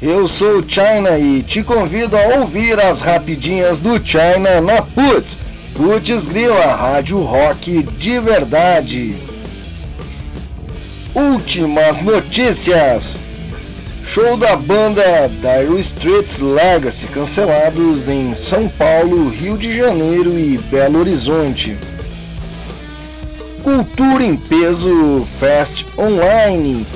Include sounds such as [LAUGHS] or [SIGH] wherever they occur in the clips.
Eu sou o China e te convido a ouvir as rapidinhas do China na Putz. Putz Grila, rádio rock de verdade. Últimas notícias. Show da banda Dire Straits Legacy cancelados em São Paulo, Rio de Janeiro e Belo Horizonte. Cultura em Peso Fest Online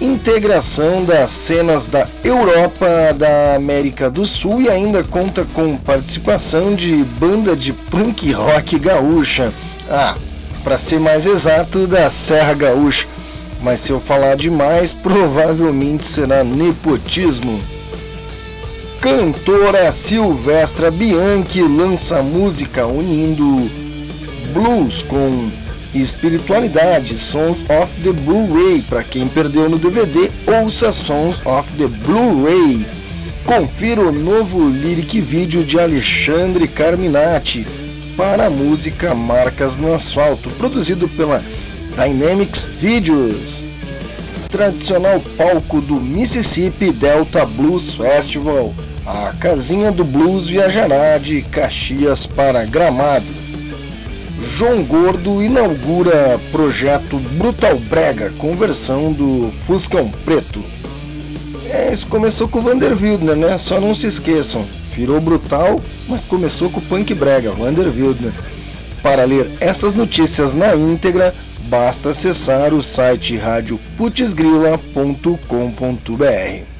integração das cenas da Europa, da América do Sul e ainda conta com participação de banda de punk rock gaúcha. Ah, para ser mais exato, da Serra Gaúcha. Mas se eu falar demais, [LAUGHS] provavelmente será nepotismo. Cantora Silvestra Bianchi lança música unindo blues com espiritualidade, Sons of the Blu-ray. Para quem perdeu no DVD, ouça Sons of the Blu-ray. Confira o novo lyric vídeo de Alexandre Carminati para a música Marcas no Asfalto, produzido pela Dynamics Videos. Tradicional palco do Mississippi Delta Blues Festival. A casinha do blues viajará de Caxias para Gramado. João Gordo inaugura projeto Brutal Brega, conversão do Fuscão Preto. É, isso começou com o Vander Wildner, né? Só não se esqueçam. Virou brutal, mas começou com o Punk Brega, Vander Wildner. Para ler essas notícias na íntegra, basta acessar o site radioputzgrila.com.br.